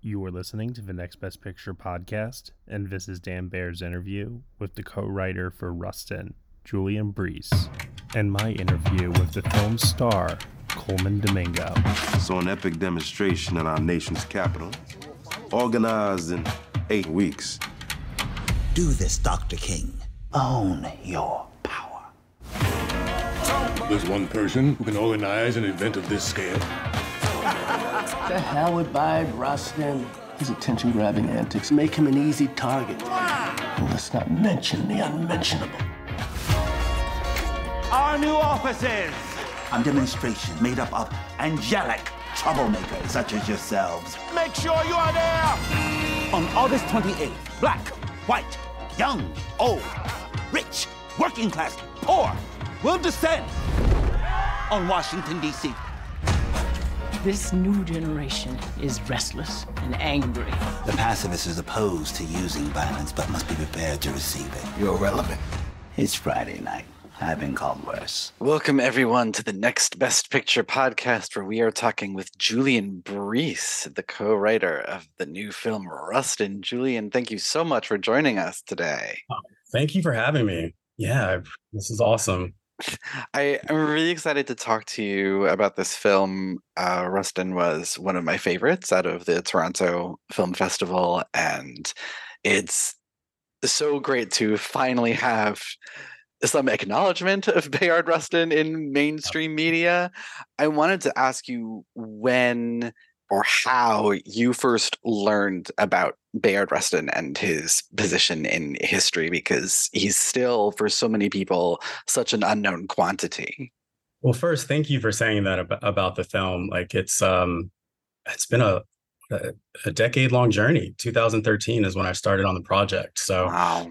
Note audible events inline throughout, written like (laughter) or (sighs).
You are listening to the Next Best Picture podcast, and this is Dan Bayer's interview with the co writer for Rustin, Julian Breece, and my interview with the film's star, Colman Domingo. So, an epic demonstration in our nation's capital organized in eight weeks. Do this, Dr. King. Own your power. There's one person who can organize an event of this scale. The hell with Bayard Rustin. His attention-grabbing antics make him an easy target. And let's not mention the unmentionable. Our new offices! A demonstration made up of angelic troublemakers such as yourselves. Make sure you are there! On August 28th, black, white, young, old, rich, working class, poor, will descend on Washington, D.C. This new generation is restless and angry. The pacifist is opposed to using violence, but must be prepared to receive it. You're relevant. It's Friday night. I've been called worse. Welcome, everyone, to the Next Best Picture podcast, where we are talking with Julian Breece, the co writer of the new film Rustin. Julian, thank you so much for joining us today. Thank you for having me. Yeah, this is awesome. I am really excited to talk to you about this film. Uh, Rustin was one of my favorites out of the Toronto Film Festival, and it's so great to finally have some acknowledgement of (laughs) Bayard Rustin in mainstream media. I wanted to ask you when or how you first learned about Bayard Rustin and his position in history, because he's still, for so many people, such an unknown quantity. Well, first, thank you for saying that about, about the film. Like it's um, it's been a a decade long journey. 2013 is when I started on the project. So wow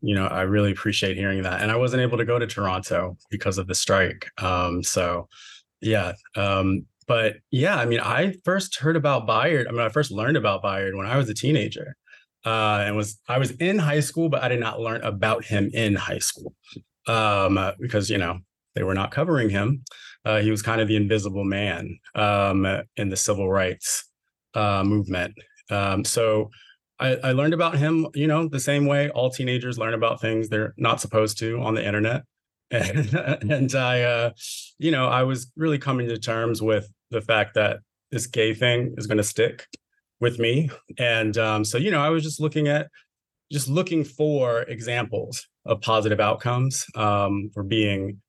you know, I really appreciate hearing that. And I wasn't able to go to Toronto because of the strike. Um, so yeah. Um, but yeah, I mean, I first heard about Bayard. I mean, I first learned about Bayard when I was a teenager. Uh, and was I was in high school, but I did not learn about him in high school. Um, because you know, they were not covering him. Uh, he was kind of the invisible man um, in the civil rights uh, movement. Um, so I, I learned about him, you know, the same way all teenagers learn about things they're not supposed to on the internet. (laughs) And, and I, uh, you know, I was really coming to terms with the fact that this gay thing is going to stick with me. And um, so, you know, I was just looking at, just looking for examples of positive outcomes um, for being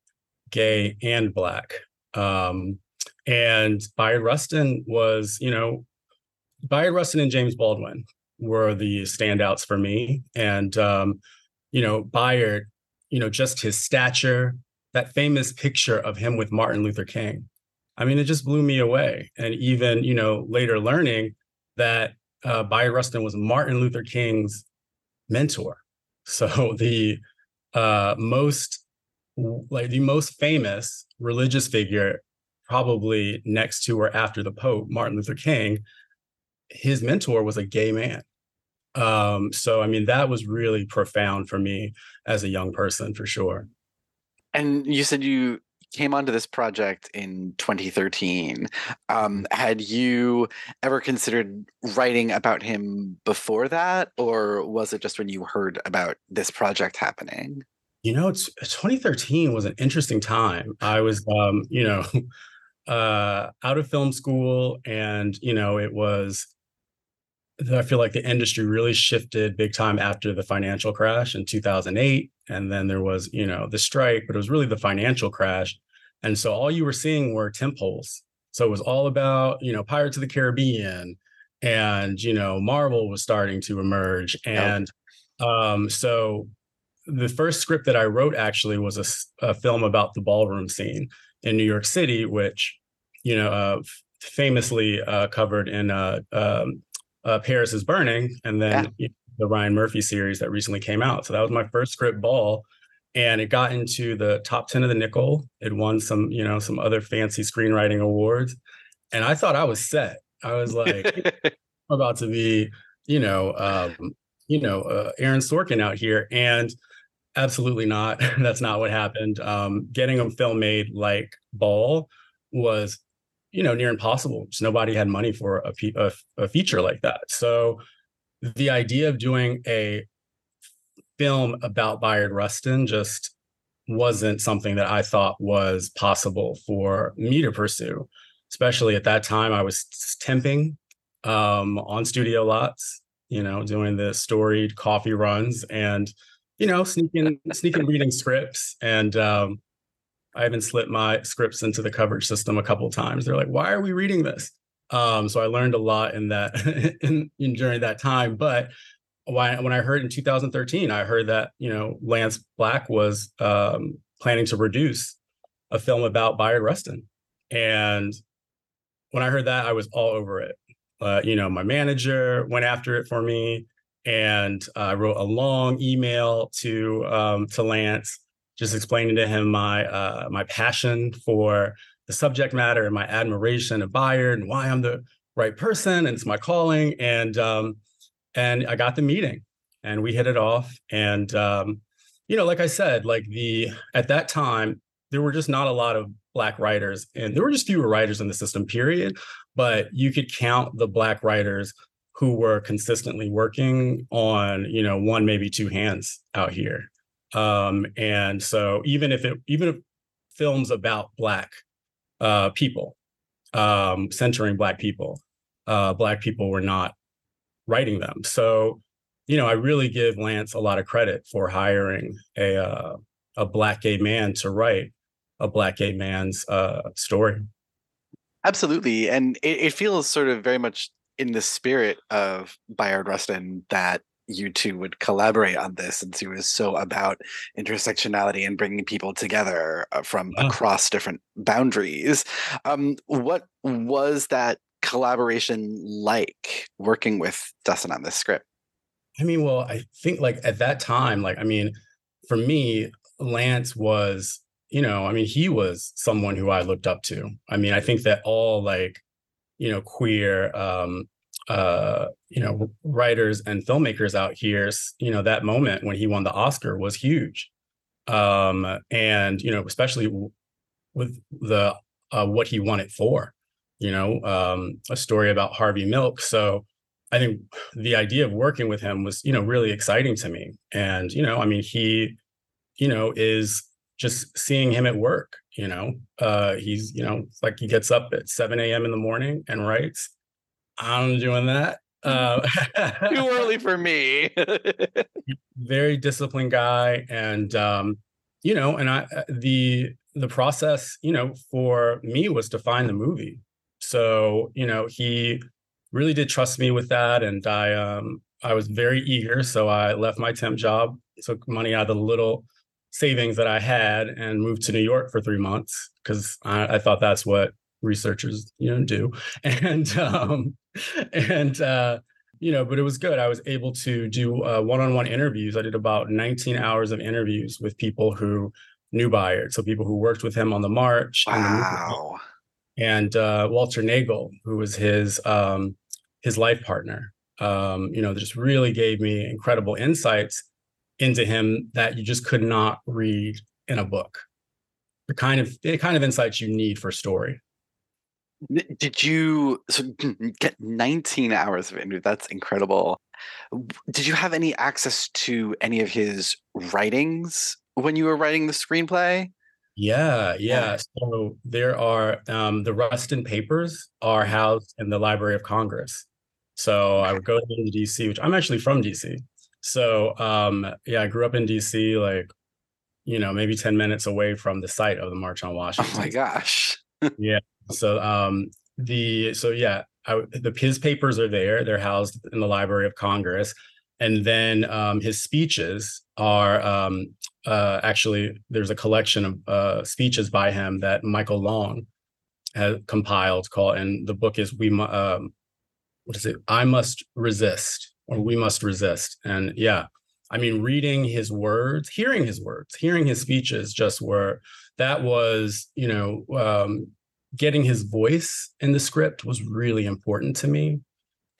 gay and black. Um, and Bayard Rustin was, you know, Bayard Rustin and James Baldwin were the standouts for me. And um, you know, Bayard, you know, just his stature, that famous picture of him with Martin Luther King. I mean, it just blew me away. And even, you know, later learning that uh, Rustin was Martin Luther King's mentor. (laughs) So the uh, most, like the most famous religious figure, probably next to or after the Pope, Martin Luther King, his mentor was a gay man. Um, so I mean, that was really profound for me as a young person for sure. And you said you came onto this project in 2013. Um, had you ever considered writing about him before that, or was it just when you heard about this project happening? You know, it's 2013 was an interesting time. I was, um, you know, (laughs) uh, out of film school, and you know, it was I feel like the industry really shifted big time after the financial crash in 2008. And then there was, you know, the strike, but it was really the financial crash. And so all you were seeing were temp tentpoles. So it was all about, you know, Pirates of the Caribbean and, you know, Marvel was starting to emerge. And um, so the first script that I wrote actually was a, a, film about the ballroom scene in New York City, which, you know, uh, famously uh, covered in uh, um, uh, Paris is Burning, and then yeah. the Ryan Murphy series that recently came out. So that was my first script ball, and it got into the top ten of the Nicholl. It won some, you know, some other fancy screenwriting awards, and I thought I was set. I was like, (laughs) I'm about to be, you know, um, you know, uh, Aaron Sorkin out here, and absolutely not. (laughs) That's not what happened. Um, getting a film made like Ball was you know near impossible just nobody had money for a, a, a feature like that so the idea of doing a film about Bayard Rustin just wasn't something that I thought was possible for me to pursue. Especially at that time, I was temping um, on studio lots, you know, doing the storied coffee runs and, you know, sneaking sneaking reading scripts and um, I even slipped my scripts into the coverage system a couple times. They're like, "Why are we reading this?" Um, so I learned a lot in that (laughs) in, in, during that time. But when when I heard in 2013, I heard that you know Lance Black was um, planning to produce a film about Bayard Rustin, and when I heard that, I was all over it. Uh, you know, my manager went after it for me, and I wrote a long email to um, to Lance just explaining to him my uh, my passion for the subject matter and my admiration of Bayard and why I'm the right person and it's my calling. And um, and I got the meeting and we hit it off. And um, you know, like I said, like the at that time there were just not a lot of black writers and there were just fewer writers in the system period but you could count the black writers who were consistently working on you know one maybe two hands out here um, and so even if it even if films about black uh, people, um, centering black people, uh, black people were not writing them. So, you know, I really give Lance a lot of credit for hiring a uh, a black gay man to write a black gay man's uh, story. Absolutely, and it, it feels sort of very much in the spirit of Bayard Rustin that you two would collaborate on this since he was so about intersectionality and bringing people together uh, from yeah. across different boundaries. Um, what was that collaboration like working with Dustin on this script? I mean, well, I think like at that time, like, I mean, for me, Lance was, you know, I mean, he was someone who I looked up to. I mean, I think that all like, you know, queer um, uh, you know, writers and filmmakers out here, you know, that moment when he won the Oscar was huge. Um, and, you know, especially with the, uh, what he won it for, you know, um, a story about Harvey Milk. So I think the idea of working with him was, you know, really exciting to me. And, you know, I mean, he, you know, is just seeing him at work, you know, uh, he's, you know, like he gets up at 7 a.m. in the morning and writes I'm doing that. Uh, (laughs) Too early for me. very disciplined guy, and um, you know, and I uh, the the process, you know, for me was to find the movie. So you know, he really did trust me with that, and I um I was very eager. So I left my temp job, took money out of the little savings that I had, and moved to New York for three months because I, I thought that's what researchers you know do. (laughs) And um and uh you know but it was good. I was able to do uh, one-on-one interviews. I did about 19 hours of interviews with people who knew Bayard so people who worked with him on the march wow. And, uh, walter naegle who was his um his life partner um you know just really gave me incredible insights into him that you just could not read in a book. The kind of the kind of insights you need for story did you so (clears throat) get 19 hours of interview? That's incredible. Did you have any access to any of his writings when you were writing the screenplay? Yeah, yeah. So there are um, the Rustin papers are housed in the Library of Congress. So I would go into DC, which I'm actually from DC. So um, yeah, I grew up in DC, like you know, maybe 10 minutes away from the site of the March on Washington. Oh my gosh. (laughs) yeah. So um the so yeah, I, the his papers are there. They're housed in the Library of Congress. And then um, his speeches are um, uh, actually there's a collection of uh, speeches by him that Michael Long has compiled called, and the book is we um, what is it? I must resist, or we must resist. And yeah, I mean, reading his words, hearing his words, hearing his speeches just were that was, you know, um, getting his voice in the script was really important to me.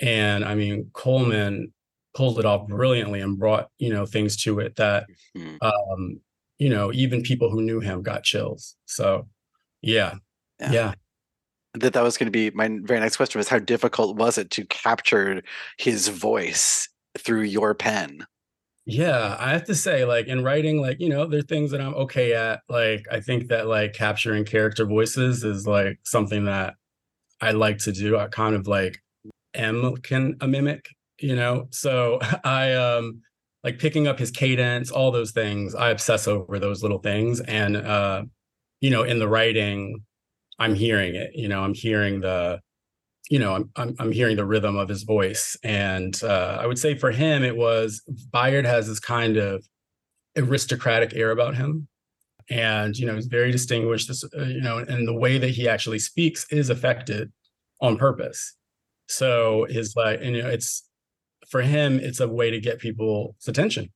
And I mean, Colman pulled it off brilliantly and brought, you know, things to it that, mm-hmm. um, you know, even people who knew him got chills. So, yeah, yeah. yeah. That that was going to be my very next question was how difficult was it to capture his voice through your pen? Yeah, I have to say, like in writing, like, you know, there are things that I'm okay at. Like, I think that like capturing character voices is like something that I like to do. I kind of like am can a mimic, you know. So (laughs) I um like picking up his cadence, all those things. I obsess over those little things. And uh, you know, in the writing, I'm hearing it, you know, I'm hearing the you know, I'm, I'm, I'm hearing the rhythm of his voice, and uh, I would say for him, it was Bayard has this kind of aristocratic air about him, and you know, he's very distinguished. This, uh, you know, and the way that he actually speaks is affected on purpose. So his like, and you know, it's for him, it's a way to get people's attention.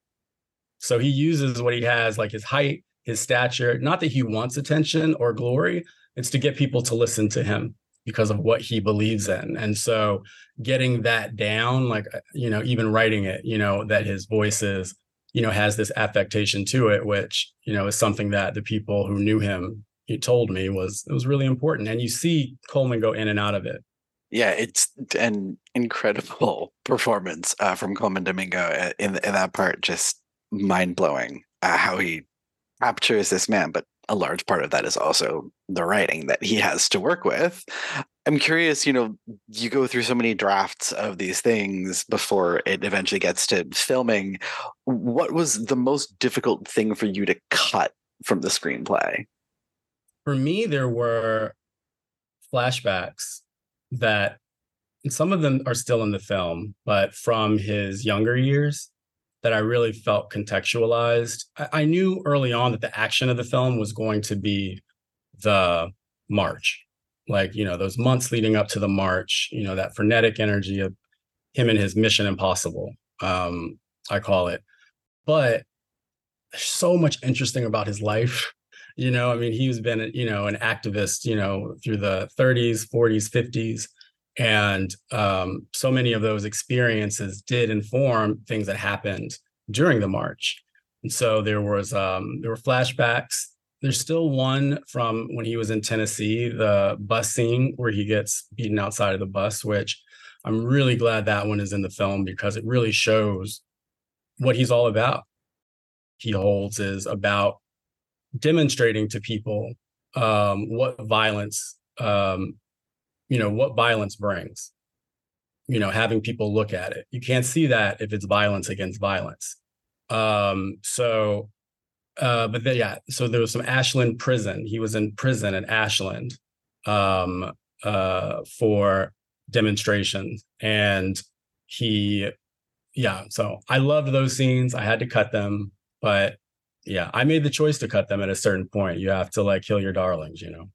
So he uses what he has, like his height, his stature. Not that he wants attention or glory; it's to get people to listen to him because of what he believes in. And so getting that down, like, uh, you know, even writing it, you know, that his voice is, you know, has this affectation to it, which, you know, is something that the people who knew him, he told me was, it was really important. And you see Colman go in and out of it. Yeah, it's an incredible (laughs) performance uh, from Colman Domingo uh, in in that part. Just mind blowing uh, how he captures this man, but a large part of that is also the writing that he has to work with. I'm curious, you know, you go through so many drafts of these things before it eventually gets to filming. What was the most difficult thing for you to cut from the screenplay? For me, there were flashbacks that some of them are still in the film, but from his younger years that I really felt contextualized. I, I, knew early on that the action of the film was going to be the march, like, you know, those months leading up to the march, you know, that frenetic energy of him and his mission impossible, um, I call it. But there's so much interesting about his life. (laughs) You know, I mean, he's been, you know, an activist, you know, through the 30s, 40s, 50s and um, so many of those experiences did inform things that happened during the march. And so there was um, there were flashbacks. There's still one from when he was in Tennessee, the bus scene where he gets beaten outside of the bus, which I'm really glad that one is in the film because it really shows what he's all about. He holds is about demonstrating to people um, what violence um, you know what violence brings you know having people look at it. You can't see that if it's violence against violence. Um so uh but yeah so there was some ashland prison. He was in prison at ashland um uh for demonstrations. And he yeah so i loved those scenes. I had to cut them. But yeah i made the choice to cut them at a certain point. You have to like kill your darlings you know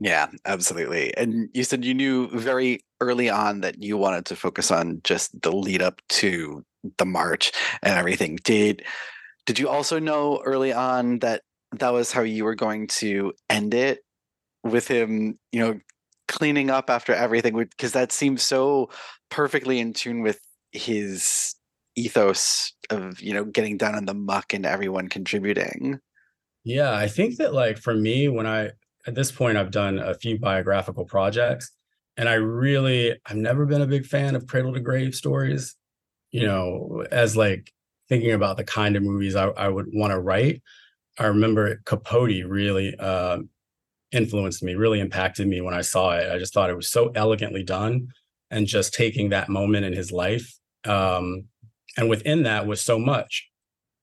yeah, absolutely. And you said you knew very early on that you wanted to focus on just the lead up to the march and everything. Did did you also know early on that that was how you were going to end it with him, you know, cleaning up after everything because that seems so perfectly in tune with his ethos of, you know, getting down in the muck and everyone contributing. Yeah, I think that like for me when I at this point, I've done a few biographical projects, and I really, I've never been a big fan of cradle to grave stories. You know, as like thinking about the kind of movies I, I would want to write. I remember Capote really uh, influenced me, really impacted me when I saw it. I just thought it was so elegantly done. and just taking that moment in his life. Um, and within that was so much.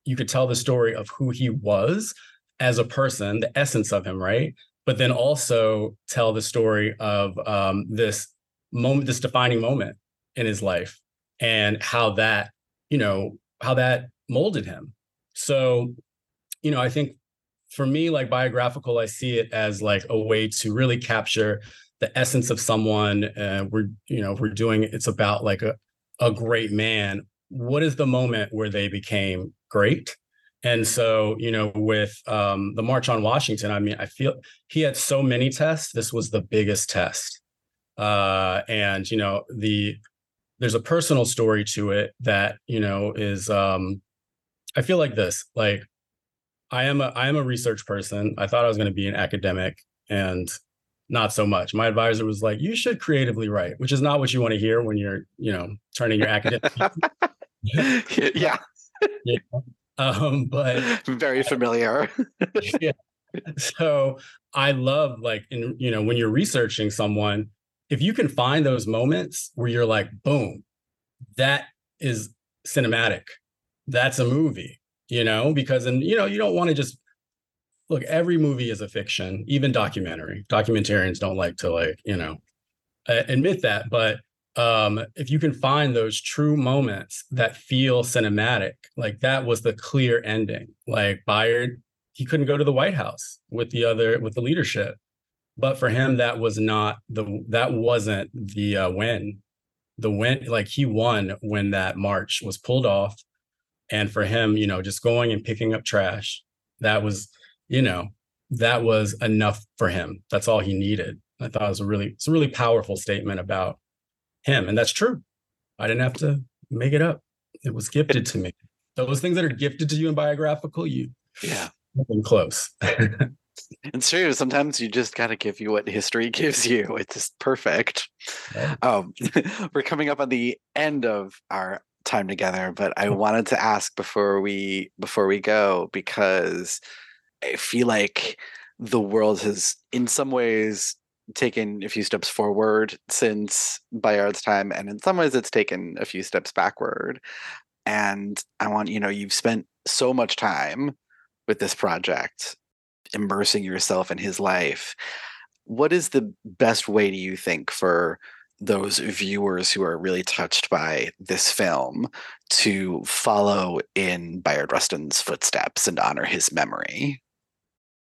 You could tell the story of who he was as a person, the essence of him, right? But then also tell the story of um, this moment, this defining moment in his life, and how that, you know, how that molded him. So, you know, I think for me, like biographical, I see it as like a way to really capture the essence of someone. Uh, we're, you know, we're doing it's about like a a great man. What is the moment where they became great? And so, you know, with um, the March on Washington, I mean, I feel he had so many tests. This was the biggest test. Uh, and you know, the there's a personal story to it that you know is um, I feel like this, like I am a I am a research person. I thought I was going to be an academic and not so much. My advisor was like, "You should creatively write," which is not what you want to hear when you're, you know, turning your academic. (laughs) yeah. (laughs) yeah. (laughs) Um, but very familiar. (laughs) yeah. So I love like in you know when you're researching someone, if you can find those moments where you're like, boom, that is cinematic. That's a movie you know, because and you know, you don't want to just look, every movie is a fiction, even documentary. Documentarians don't like to like, you know, admit that, but um if you can find those true moments that feel cinematic, like that was the clear ending. Like Bayard, he couldn't go to the White House with the other with the leadership. But for him, that was not the that wasn't the uh, win. The win, like he won when that march was pulled off and for him you know just going and picking up trash that was you know that was enough for him that's all he needed i thought it was a really it's a really powerful statement about him and that's true. I didn't have to make it up. It was gifted to me. Those things that are gifted to you in biographical you yeah. nothing close. (laughs) It's true sometimes you just got to give you what history (laughs) gives you. It's just perfect. Right. um, (laughs) we're coming up on the end of our time together but i wanted to ask before we before we go because i feel like the world has in some ways taken a few steps forward since bayard's time and in some ways it's taken a few steps backward and i want you know you've spent so much time with this project immersing yourself in his life what is the best way do you think for those viewers who are really touched by this film to follow in Bayard Rustin's footsteps and honor his memory.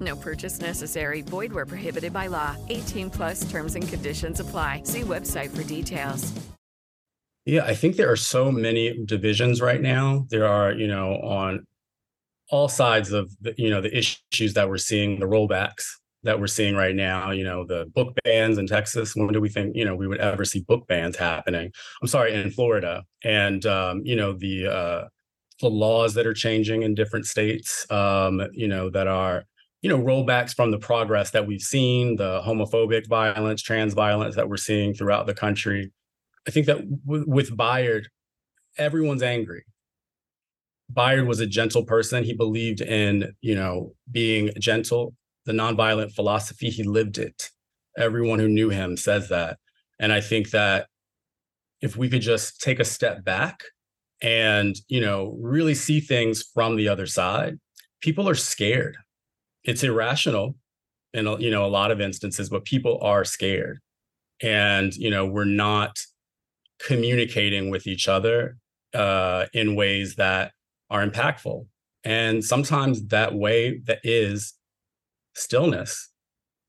No purchase necessary. Void where prohibited by law. 18 plus terms and conditions apply. See website for details. Yeah, I think there are so many divisions right now. There are, you know, on all sides of the, you know, the issues that we're seeing, the rollbacks that we're seeing right now, you know, the book bans in Texas. When do we think, you know, we would ever see book bans happening? I'm sorry, in Florida. And, um, you know, the, uh, the laws that are changing in different states, um, you know, that are, you know, rollbacks from the progress that we've seen, the homophobic violence, trans violence that we're seeing throughout the country. I think that w- with Bayard, everyone's angry. Bayard was a gentle person. He believed in, you know, being gentle, the nonviolent philosophy. He lived it. Everyone who knew him says that. And I think that if we could just take a step back and you know really see things from the other side people are scared it's irrational in you know a lot of instances but people are scared. And you know we're not communicating with each other uh, in ways that are impactful. And sometimes that way that is stillness.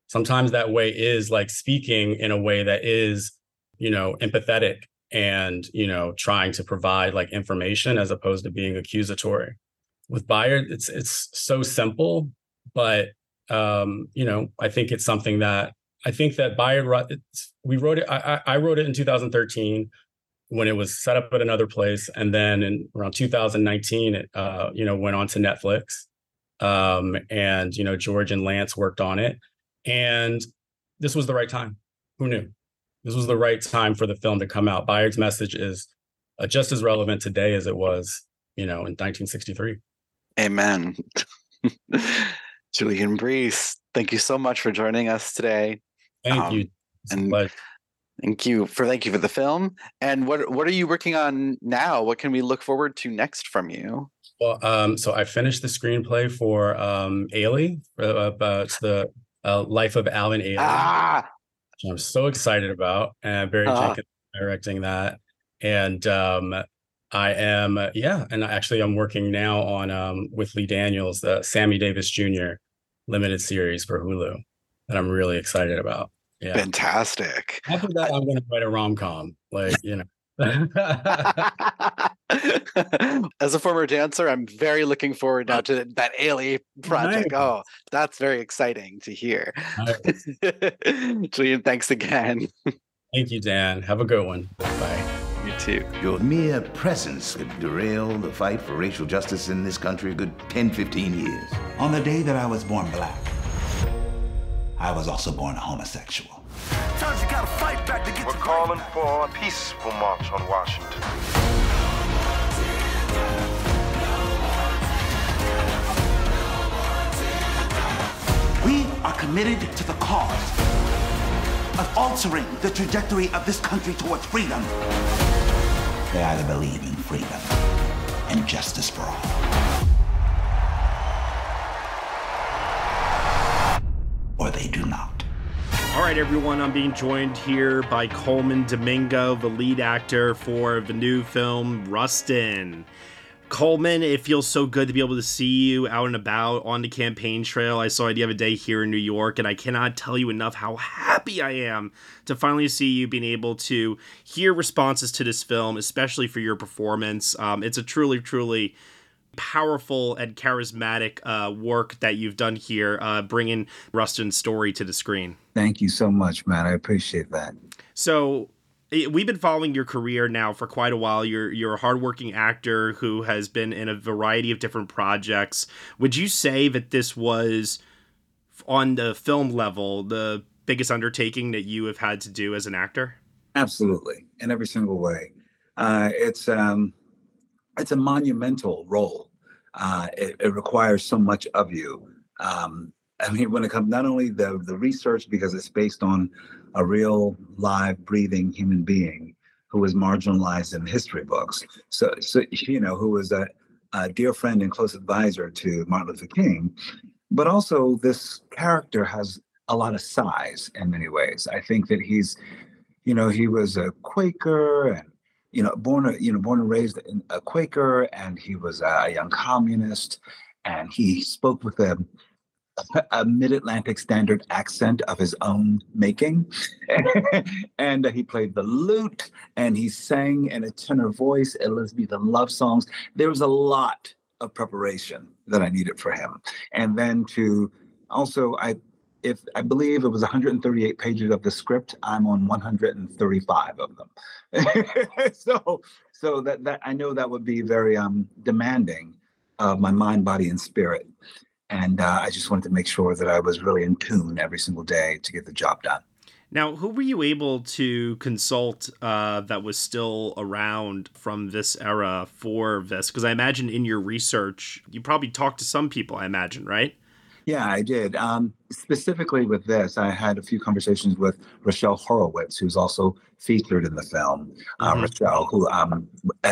Sometimes that way is like speaking in a way that is you know empathetic and you know trying to provide like information as opposed to being accusatory. With Bayard it's it's so simple but um you know i think it's something that i think that Bayard we wrote it I, I wrote it in 2013 when it was set up at another place and then in around 2019 it uh you know went on to netflix Um, and you know, George and Lance worked on it, and this was the right time. Who knew? This was the right time for the film to come out. Bayard's message is uh, just as relevant today as it was, you know, in 1963. Amen. (laughs) Julian Breece, thank you so much for joining us today. Thank um, you. And thank you for thank you for the film. And what what are you working on now? What can we look forward to next from you? Well, um, so I finished the screenplay for um, Ailey, uh, about (laughs) the uh, life of Alvin Ailey. Ah! I'm so excited about, and Barry uh. Jenkins directing that. And um, I am, uh, yeah, and actually I'm working now on um, with Lee Daniels, the Sammy Davis Jr. limited series for Hulu that I'm really excited about. Yeah, fantastic. After that, I'm going to write a rom com, like you know. (laughs) As a former dancer, I'm very looking forward now to that Ailey project. Nice. Oh, that's very exciting to hear. (laughs) Julian, thanks again. Thank you, Dan. Have a good one. Bye. You too. Your mere presence could derail the fight for racial justice in this country a good 10, 15 years. On the day that I was born black, I was also born a homosexual. We're calling for a peaceful march on Washington. We are committed to the cause of altering the trajectory of this country towards freedom. They either believe in freedom and justice for all. Or they do not. All right, everyone, I'm being joined here by Colman Domingo, the lead actor for the new film Rustin. Colman, it feels so good to be able to see you out and about on the campaign trail. I saw you the other day here in New York, and I cannot tell you enough how happy I am to finally see you being able to hear responses to this film, especially for your performance. Um, it's a truly, truly powerful and charismatic uh, work that you've done here, uh, bringing Rustin's story to the screen. Thank you so much, man. I appreciate that. So, we've been following your career now for quite a while. You're you're a hardworking actor who has been in a variety of different projects. Would you say that this was on the film level the biggest undertaking that you have had to do as an actor? Absolutely, in every single way. Uh, it's um, it's a monumental role. Uh, it, it, requires so much of you. Um, I mean, when it comes not only the the research because it's based on a real live breathing human being who was marginalized in history books. So, so you know, who was a, a dear friend and close advisor to Martin Luther King, but also this character has a lot of size in many ways. I think that he's, you know, he was a Quaker and you know born you know born and raised a Quaker, and he was a young communist, and he spoke with a a mid-Atlantic standard accent of his own making, (laughs) and uh, he played the lute and he sang in a tenor voice Elizabethan love songs. There was a lot of preparation that I needed for him, and then to also I. If I believe it was 138 pages of the script, I'm on 135 of them. (laughs) so, so that that I know that would be very um, demanding of my mind, body, and spirit and uh, I just wanted to make sure that I was really in tune every single day to get the job done. Now, who were you able to consult uh, that was still around from this era for this? Because I imagine in your research, you probably talked to some people. I imagine, right? Yeah, I did. Um, specifically with this, I had a few conversations with Rochelle Horowitz, who's also featured in the film. Uh, mm-hmm. Rochelle, who, um,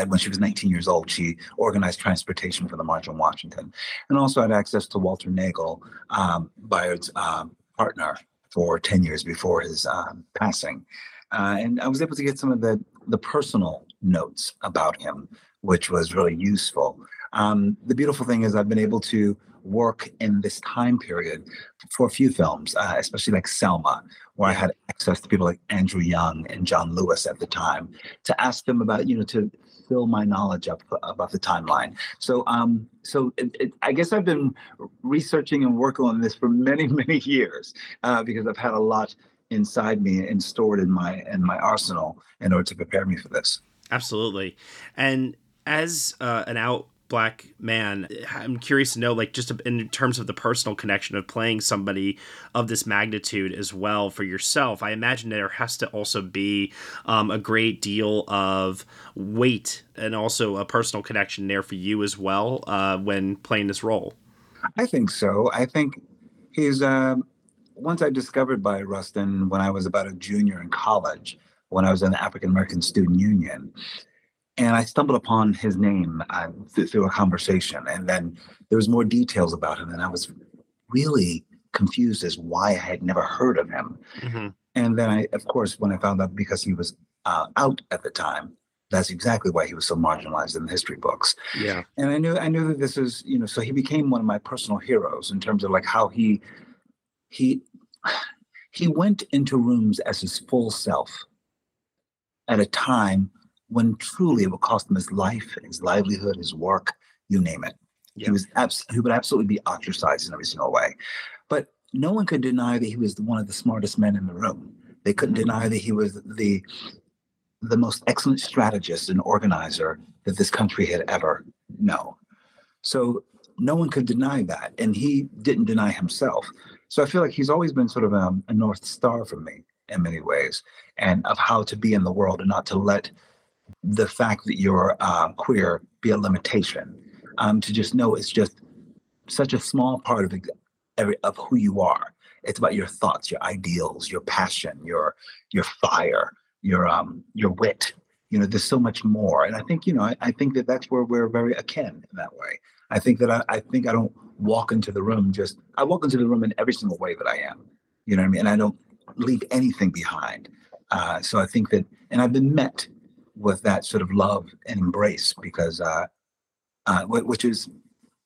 when she was 19 years old, she organized transportation for the March on Washington, and also had access to Walter Naegle, um, Bayard's um, partner, for 10 years before his um, passing. Uh, and I was able to get some of the the personal notes about him, which was really useful. Um, the beautiful thing is I've been able to work in this time period for a few films, uh, especially like Selma, where I had access to people like Andrew Young and John Lewis at the time to ask them about, you know, to fill my knowledge up about the timeline. So, um, so it, it, I guess I've been researching and working on this for many, (laughs) many years uh, because I've had a lot inside me and stored in my in my arsenal in order to prepare me for this. Absolutely, and as uh, an out black man. I'm curious to know, like, just in terms of the personal connection of playing somebody of this magnitude as well for yourself. I imagine there has to also be um, a great deal of weight and also a personal connection there for you as well uh, when playing this role. I think so. I think he's. Uh, once I discovered Bayard Rustin when I was about a junior in college, when I was in the African American Student Union, and I stumbled upon his name uh, th- through a conversation, and then there was more details about him, and I was really confused as why I had never heard of him. Mm-hmm. And then I, of course, when I found out because he was uh, out at the time, that's exactly why he was so marginalized in the history books. Yeah. And I knew I knew that this is, you know, so he became one of my personal heroes in terms of like how he he (sighs) he went into rooms as his full self at a time when truly it would cost him his life, his livelihood, his work, you name it. Yeah. He was abs- he would absolutely be ostracized in every single way. But no one could deny that he was one of the smartest men in the room. They couldn't mm-hmm. deny that he was the the most excellent strategist and organizer that this country had ever known. So no one could deny that, and he didn't deny himself. So I feel like he's always been sort of a, a north star for me in many ways, and of how to be in the world and not to let the fact that you're uh, queer be a limitation. Um, to just know it's just such a small part of every of who you are. It's about your thoughts, your ideals, your passion, your your fire, your um your wit. You know, there's so much more, and I think you know I, I think that that's where we're very akin in that way. I think that I, I think I don't walk into the room just I walk into the room in every single way that I am. You know what I mean? And I don't leave anything behind. Uh, so I think that, and I've been met with that sort of love and embrace because, uh, uh, which is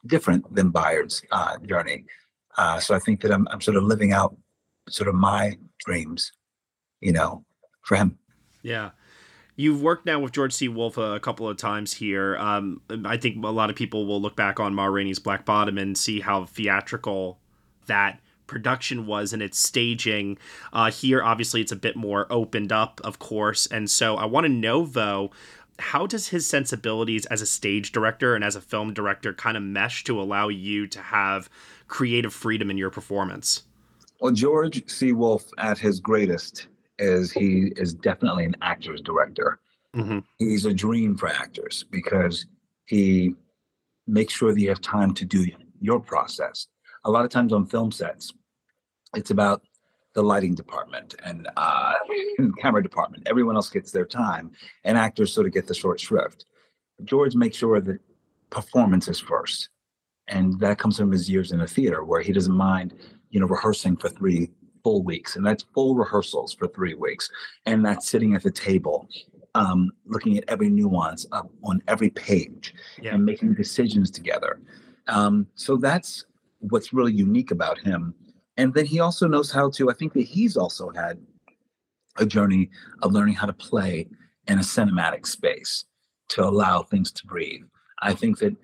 different than Bayard's uh, journey. Uh, so I think that I'm, I'm sort of living out sort of my dreams, you know, for him. Yeah. You've worked now with George C. Wolfe a couple of times here. Um, I think a lot of people will look back on Ma Rainey's Black Bottom and see how theatrical that production was and its staging. Uh, here, obviously, it's a bit more opened up, of course. And so I want to know, though, how does his sensibilities as a stage director and as a film director kind of mesh to allow you to have creative freedom in your performance? Well, George C. Wolfe, at his greatest, is he is definitely an actor's director. Mm-hmm. He's a dream for actors because he makes sure that you have time to do your process a lot of times on film sets, it's about the lighting department and uh, camera department. Everyone else gets their time, and actors sort of get the short shrift. George makes sure that performance is first, and that comes from his years in the theater, where he doesn't mind, you know, rehearsing for three full weeks, and that's full rehearsals for three weeks, and that's sitting at the table, um, looking at every nuance on every page, yeah. and making decisions together. Um, so that's what's really unique about him. And then he also knows how to, I think that he's also had a journey of learning how to play in a cinematic space to allow things to breathe. I think that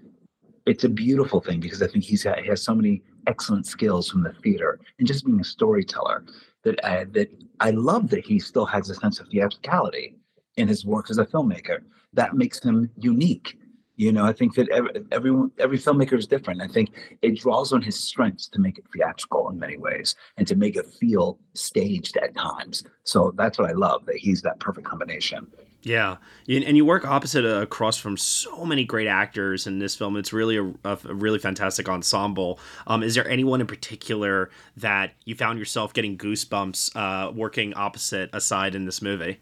it's a beautiful thing because I think he's had, he has so many excellent skills from the theater and just being a storyteller that I, that I love that he still has a sense of theatricality in his work as a filmmaker. That makes him unique you know, I think that every, everyone, every filmmaker is different. I think it draws on his strengths to make it theatrical in many ways and to make it feel staged at times. So that's what I love that he's that perfect combination. Yeah, and you work opposite uh, across from so many great actors in this film. It's really a, a really fantastic ensemble. Um, is there anyone in particular that you found yourself getting goosebumps uh, working opposite aside in this movie?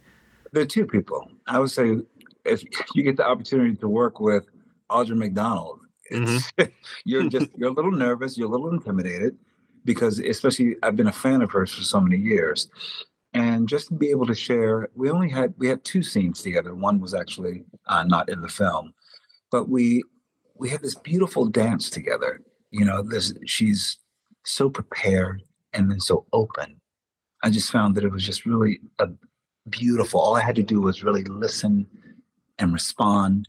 There are two people. I would say if you get the opportunity to work with Audra McDonald, mm-hmm. (laughs) you're just you're a little nervous, you're a little intimidated because especially I've been a fan of hers for so many years. And just to be able to share, we only had we had two scenes together. One was actually uh, not in the film, but we we had this beautiful dance together. You know, this she's so prepared and then so open. I just found that it was just really a beautiful. All I had to do was really listen and respond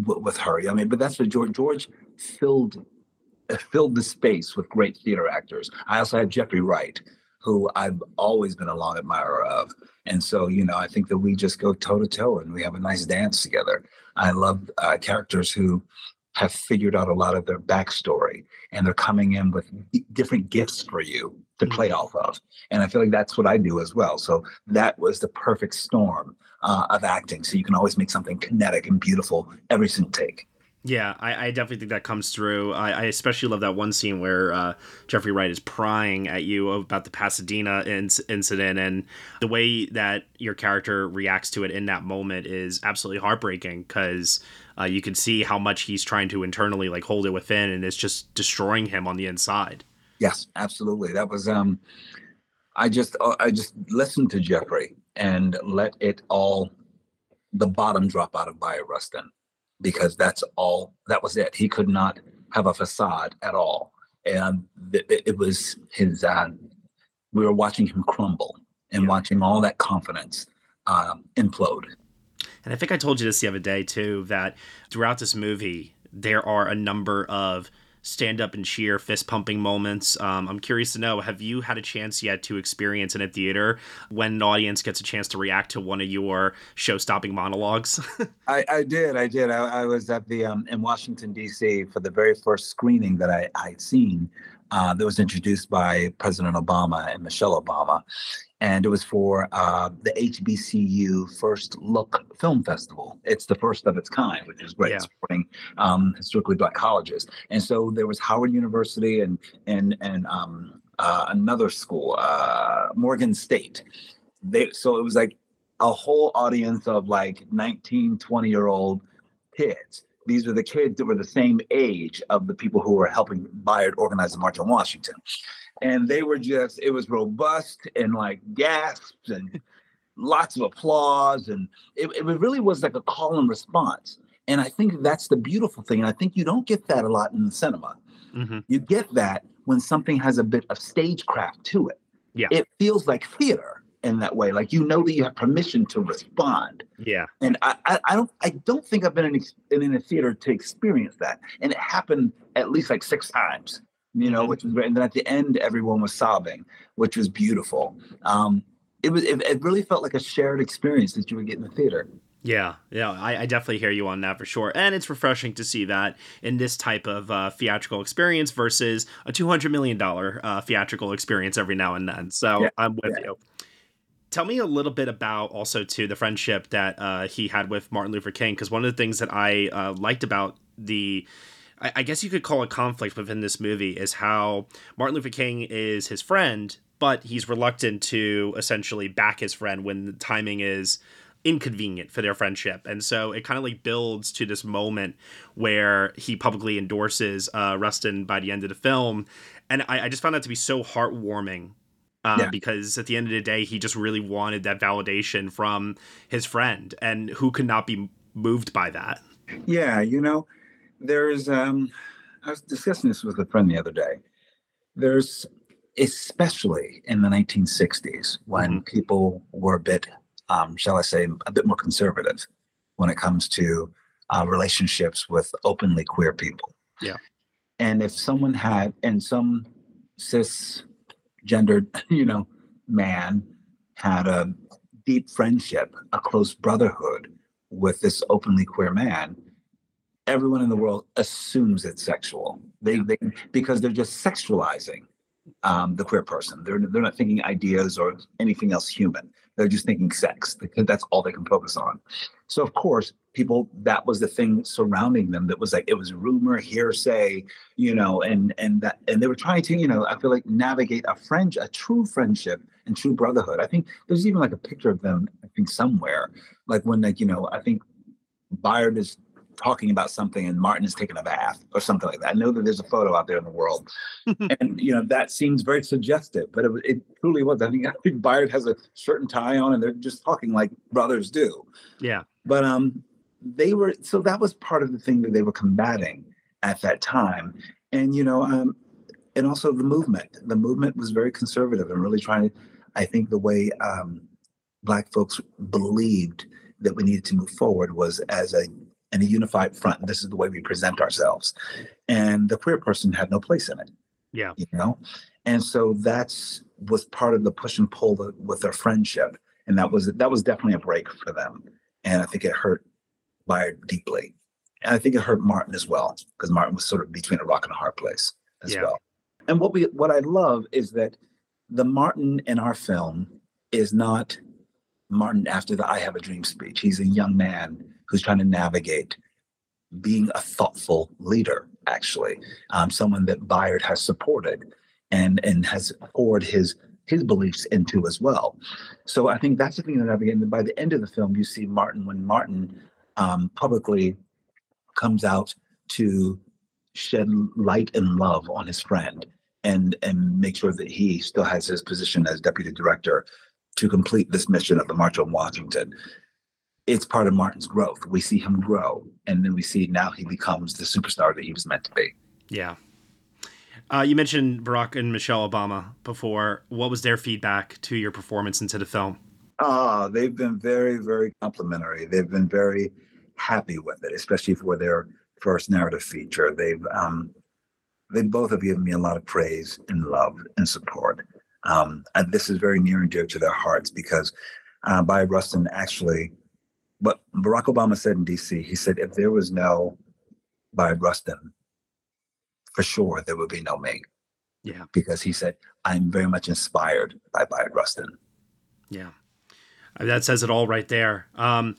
w- with hurry. I mean, but that's what George George filled filled the space with great theater actors. I also had Jeffrey Wright, who I've always been a long admirer of. And so, you know, I think that we just go toe to toe and we have a nice dance together. I love uh, characters who have figured out a lot of their backstory and they're coming in with different gifts for you to play off of. And I feel like that's what I do as well. So that was the perfect storm uh, of acting. So you can always make something kinetic and beautiful every single take. Yeah, I, I, definitely think that comes through. I, I, especially love that one scene where uh, Jeffrey Wright is prying at you about the Pasadena in- incident, and the way that your character reacts to it in that moment is absolutely heartbreaking because uh, you can see how much he's trying to internally like hold it within, and it's just destroying him on the inside. Yes, absolutely. That was um, I just uh, I just listened to Jeffrey and let it all the bottom drop out of Bayard Rustin because that's all that was it. He could not have a facade at all, and it, it was his. Uh, we were watching him crumble and yeah. watching all that confidence um, implode. And I think I told you this the other day too that throughout this movie there are a number of stand up and cheer, fist pumping moments. Um, I'm curious to know have you had a chance yet to experience in a theater when an audience gets a chance to react to one of your show stopping monologues? (laughs) I, I, did. I did. I, I was at the um, in Washington, D.C. for the very first screening that I, I'd seen uh, that was introduced by President Obama and Michelle Obama and it was for uh, the HBCU First Look Film Festival. It's the first of its kind, which is great, yeah. supporting um, historically black colleges. And so there was Howard University and and and um, uh, another school, uh, Morgan State. They so it was like a whole audience of like 19, 20 year old kids. These were the kids that were the same age of the people who were helping Bayard organize the March on Washington and they were just it was robust and like gasps and lots of applause and it, it really was like a call and response. And i think that's the beautiful thing and i think you don't get that a lot in the cinema. Mm-hmm. you get that when something has a bit of stagecraft to it. Yeah. It feels like theater in that way like you know that you have permission to respond. Yeah. And i i, I don't i don't think i've been in, in a theater to experience that and it happened at least like six times you know, mm-hmm. which was great. And then at the end, everyone was sobbing, which was beautiful. Um, it was it, it really felt like a shared experience that you would get in the theater. Yeah, yeah, I, I, definitely hear you on that for sure, and it's refreshing to see that in this type of uh, theatrical experience versus a two hundred million dollar uh, theatrical experience every now and then. So yeah, I'm with yeah. you. Tell me a little bit about also to the friendship that uh, he had with Martin Luther King, because one of the things that I uh, liked about the I, I guess you could call a conflict within this movie is how Martin Luther King is his friend, but he's reluctant to essentially back his friend when the timing is inconvenient for their friendship. And so it kind of like builds to this moment where he publicly endorses uh, Rustin by the end of the film. And I, I just found that to be so heartwarming uh, yeah. because at the end of the day, he just really wanted that validation from his friend. And who could not be moved by that? Yeah, you know, there's um I was discussing this with a friend the other day. There's especially in the 1960s when mm-hmm. people were a bit um, shall I say a bit more conservative when it comes to uh, relationships with openly queer people. Yeah. And if someone had and some cisgendered, (laughs) you know, man had a deep friendship, a close brotherhood with this openly queer man, everyone in the world assumes it's sexual. They, they because they're just sexualizing um, the queer person. They're they're not thinking ideas or anything else human. They're just thinking sex because that's all they can focus on. So of course, people that was the thing surrounding them that was like it was rumor, hearsay, you know, and and that and they were trying to, you know, I feel like navigate a friend, a true friendship and true brotherhood. I think there's even like a picture of them, I think somewhere, like when like you know, I think Bayard is talking about something and Martin is taking a bath or something like that. I know that there's a photo out there in the world, (laughs) and you know that seems very suggestive, but it, it truly was. I think I think Bayard has a certain tie on, and they're just talking like brothers do. Yeah, but um, they were so that was part of the thing that they were combating at that time, and you know um, and also the movement. The movement was very conservative and really trying to. I think the way um, black folks believed that we needed to move forward was as a and a unified front. And this is the way we present ourselves. And the queer person had no place in it. Yeah. You know? And so that's was part of the push and pull with their friendship. And that was that was definitely a break for them. And I think it hurt Bayard deeply. And I think it hurt Martin as well, because Martin was sort of between a rock and a hard place as Yeah. well. And what we what I love is that the Martin in our film is not Martin after the I have a dream speech. He's a young man who's trying to navigate being a thoughtful leader, actually. Um, someone that Bayard has supported and and has poured his his beliefs into as well. So I think that's the thing that I begin. By the end of the film, you see Martin when Martin um, publicly comes out to shed light and love on his friend and and make sure that he still has his position as deputy director to complete this mission of the March on Washington. It's part of Martin's growth. We see him grow, and then we see now he becomes the superstar that he was meant to be. Yeah. Uh, you mentioned Barack and Michelle Obama before. What was their feedback to your performance into the film? Ah, they've been very, very complimentary. They've been very happy with it, especially for their first narrative feature. They've um, they both have given me a lot of praise and love and support. Um, and this is very near and dear to their hearts because uh, Bayard Rustin actually, what Barack Obama said in D.C. He said, if there was no Bayard Rustin, for sure there would be no me. Yeah. Because he said, I'm very much inspired by Bayard Rustin. Yeah. That says it all right there. Um,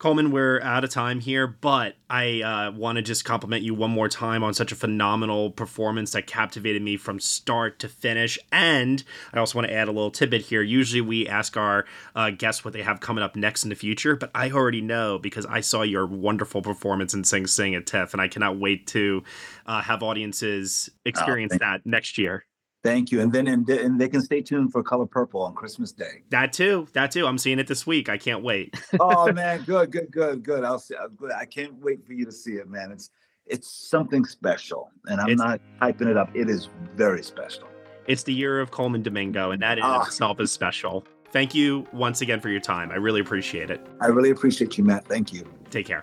Colman, we're out of time here, but I uh, want to just compliment you one more time on such a phenomenal performance that captivated me from start to finish. And I also want to add a little tidbit here. Usually we ask our uh, guests what they have coming up next in the future, but I already know because I saw your wonderful performance in Sing Sing at TIFF, and I cannot wait to uh, have audiences experience thank- that next year. Thank you. And then and, and they can stay tuned for Color Purple on Christmas Day. That too. That too. I'm seeing it this week. I can't wait. (laughs) oh (laughs) man, good, good, good, good. I'll see. I can't wait for you to see it, man. It's it's something special, and I'm It's- not hyping it up. It is very special. It's the year of Colman Domingo, and that in Ah. itself is special. Thank you once again for your time. I really appreciate it. I really appreciate you, Matt. Thank you. Take care.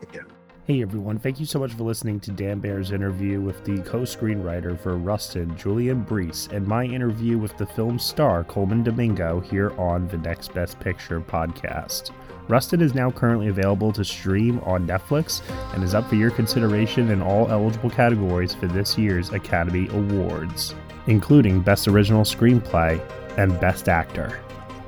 Take care. Hey everyone, thank you so much for listening to Dan Bayer's interview with the co screenwriter for Rustin, Julian Breece, and my interview with the film star Colman Domingo here on the Next Best Picture podcast. Rustin is now currently available to stream on Netflix and is up for your consideration in all eligible categories for this year's Academy Awards, including Best Original Screenplay and Best Actor.